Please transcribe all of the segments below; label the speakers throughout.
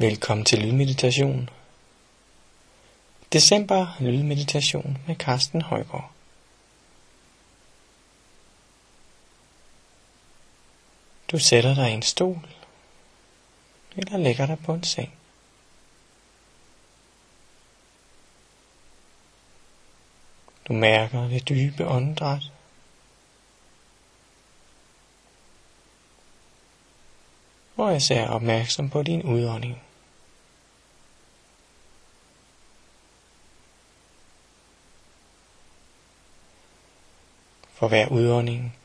Speaker 1: Velkommen til Lydmeditation. December Lydmeditation med Carsten Højgaard. Du sætter dig i en stol, eller lægger dig på en seng. Du mærker det dybe åndedræt. Og især opmærksom på din udånding. For hver udånding.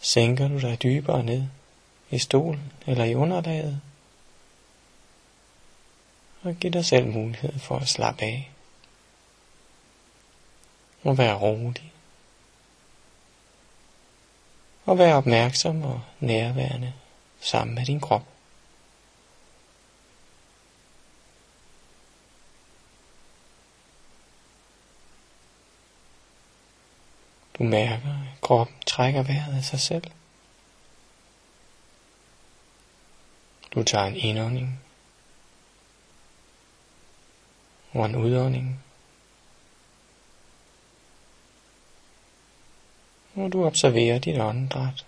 Speaker 1: Sænker du dig dybere ned i stolen eller i underlaget? Og giv dig selv mulighed for at slappe af. Og være rolig. Og være opmærksom og nærværende sammen med din krop. Du mærker, at kroppen trækker vejret af sig selv. Du tager en indånding og en udånding. Og du observerer dit åndedræt.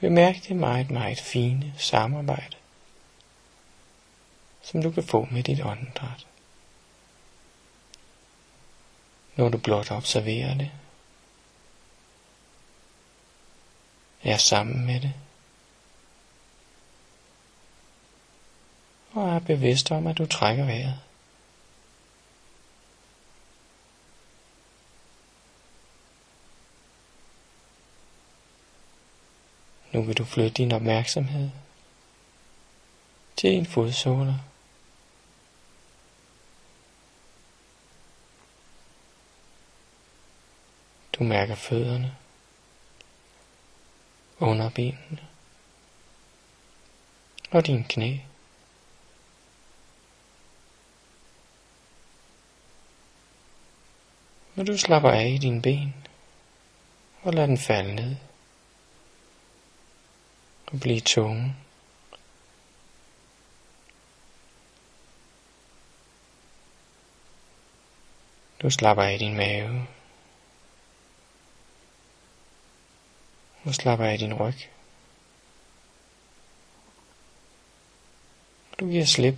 Speaker 1: Bemærk det meget, meget fine samarbejde som du kan få med dit åndedræt. Når du blot observerer det, er sammen med det, og er bevidst om, at du trækker vejret. Nu vil du flytte din opmærksomhed til en fodsåler. Du mærker fødderne, underbenene og din knæ. Når du slapper af i dine ben og lader den falde ned og blive tunge. Du slapper af i din mave Nu slapper af din ryg. Du giver slip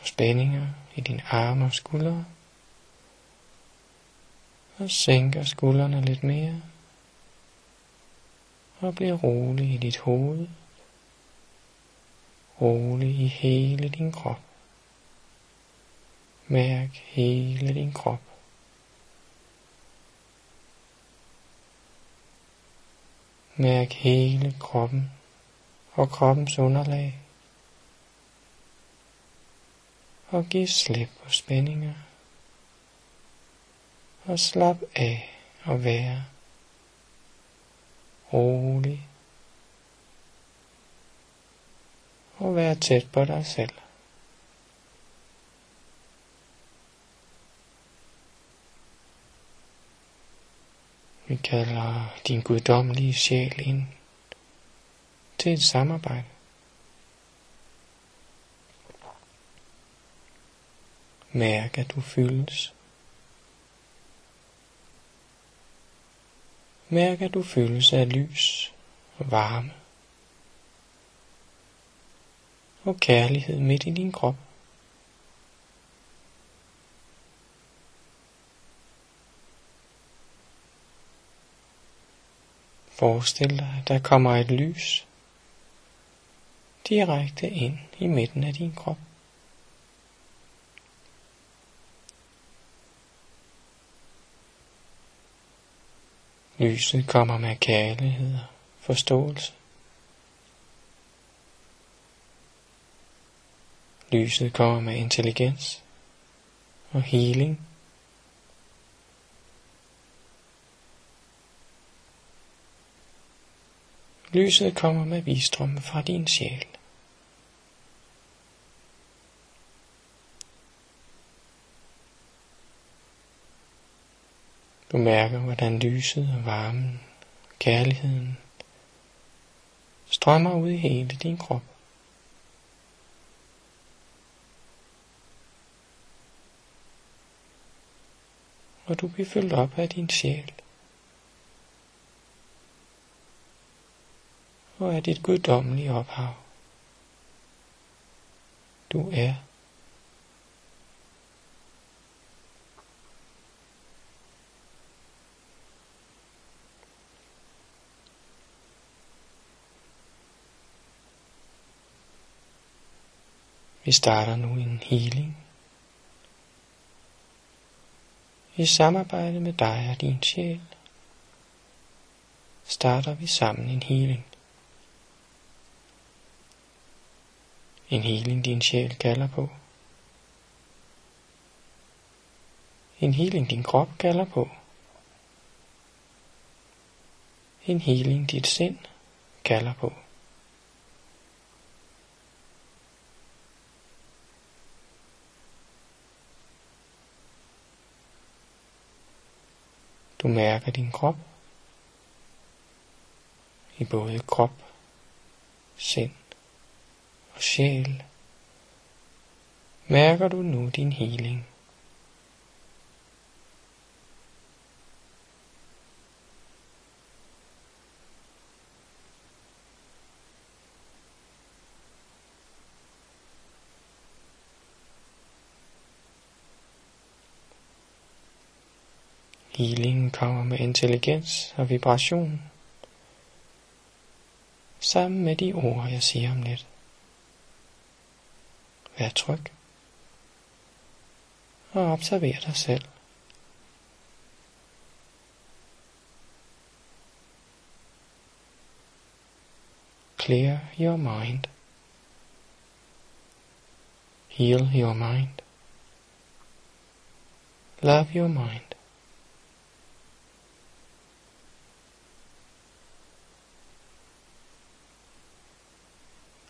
Speaker 1: på spændinger i dine arme og skuldre. Og sænker skuldrene lidt mere. Og bliver rolig i dit hoved. Rolig i hele din krop. Mærk hele din krop. Mærk hele kroppen og kroppens underlag. Og giv slip på spændinger. Og slap af og være rolig. Og vær tæt på dig selv. Vi kalder din guddommelige sjæl ind til et samarbejde. Mærk, at du fyldes. Mærk, at du fyldes af lys og varme og kærlighed midt i din krop. Forestil dig, at der kommer et lys direkte ind i midten af din krop. Lyset kommer med kærlighed og forståelse. Lyset kommer med intelligens og healing. Lyset kommer med visdom fra din sjæl. Du mærker, hvordan lyset og varmen, kærligheden, strømmer ud i hele din krop. Og du bliver fyldt op af din sjæl. Og af dit guddommelige ophav. Du er Vi starter nu en healing. I samarbejde med dig og din sjæl starter vi sammen en healing. En heling din sjæl kalder på. En heling din krop kalder på. En heling dit sind kalder på. Du mærker din krop i både krop, sind og sjæl. Mærker du nu din healing? Healingen kommer med intelligens og vibration, sammen med de ord, jeg siger om lidt. Vær tryg og observer dig selv. Clear your mind. Heal your mind. Love your mind.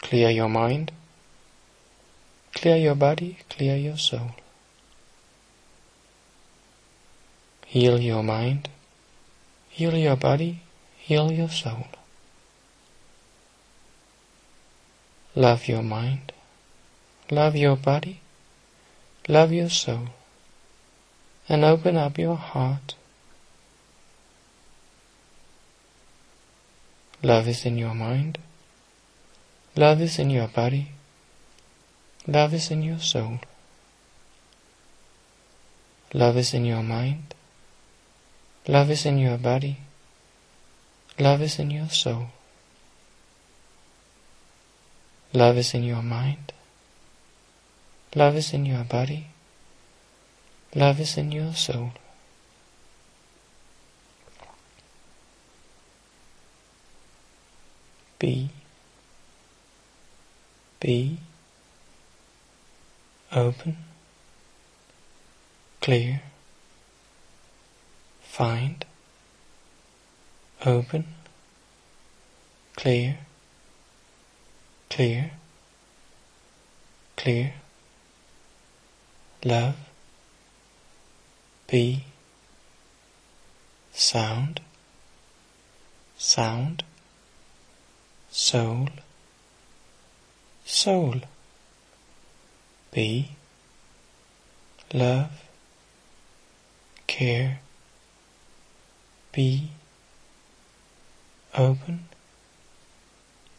Speaker 1: Clear your mind. Clear your body, clear your soul. Heal your mind. Heal your body, heal your soul. Love your mind. Love your body. Love your soul. And open up your heart. Love is in your mind. Love is in your body. Love is in your soul. Love is in your mind. Love is in your body. Love is in your soul. Love is in your mind. Love is in your body. Love is in your soul. Be be open, clear, find, open, clear, clear, clear, love, be, sound, sound, soul, soul. Be, love, care, be, open,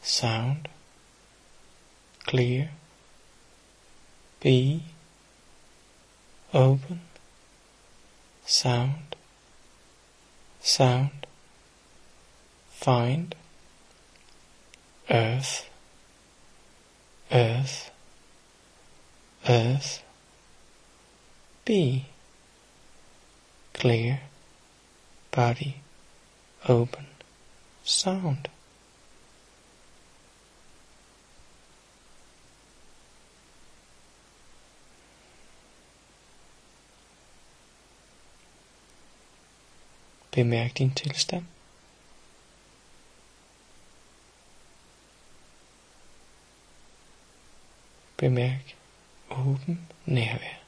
Speaker 1: sound, clear, be, open, sound, sound, find, earth, earth, earth, be, clear, body, open, sound. Bemærk din tilstand. Bemærk åben nærvær.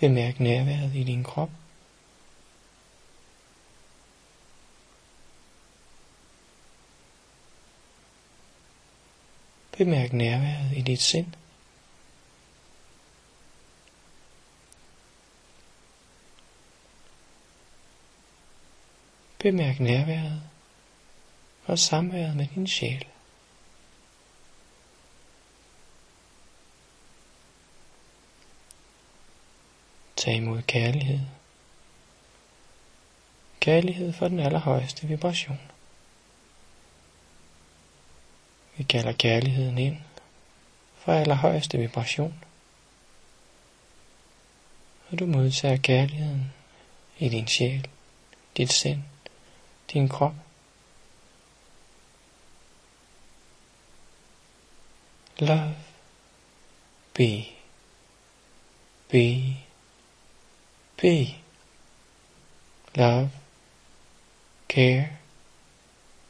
Speaker 1: Bemærk nærværet i din krop. Bemærk nærværet i dit sind. Bemærk nærværet og samværet med din sjæl. Tag imod kærlighed. Kærlighed for den allerhøjeste vibration. Vi kalder kærligheden ind fra allerhøjeste vibration. Og du modtager kærligheden i din sjæl, dit sind, din krop. Love, be, be, be. Love, care,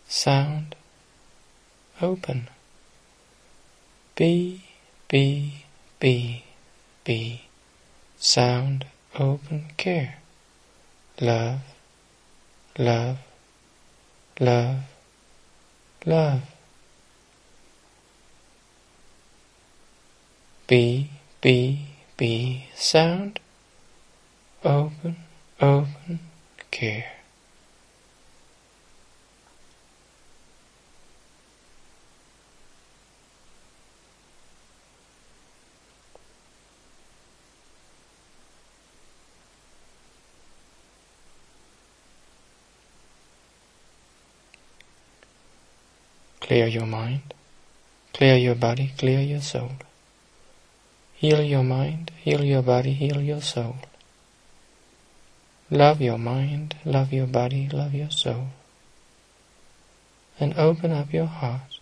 Speaker 1: sound, open. Be, be, be, be. Sound, open, care. Love, love, love, love. Be, be, be. Sound, open, open, care. Clear your mind, clear your body, clear your soul. Heal your mind, heal your body, heal your soul. Love your mind, love your body, love your soul. And open up your heart.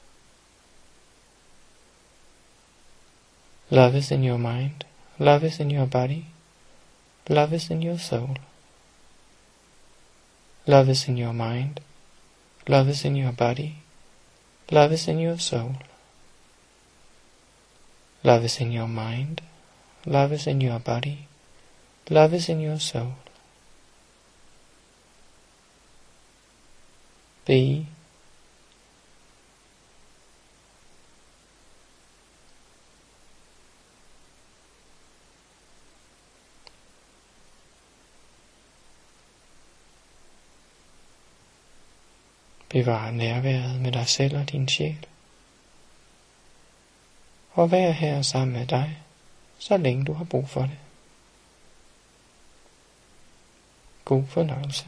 Speaker 1: Love is in your mind, love is in your body, love is in your soul. Love is in your mind, love is in your body, Love is in your soul. Love is in your mind. Love is in your body. Love is in your soul. Be Bevar nærværet med dig selv og din sjæl. Og vær her sammen med dig, så længe du har brug for det. God fornøjelse.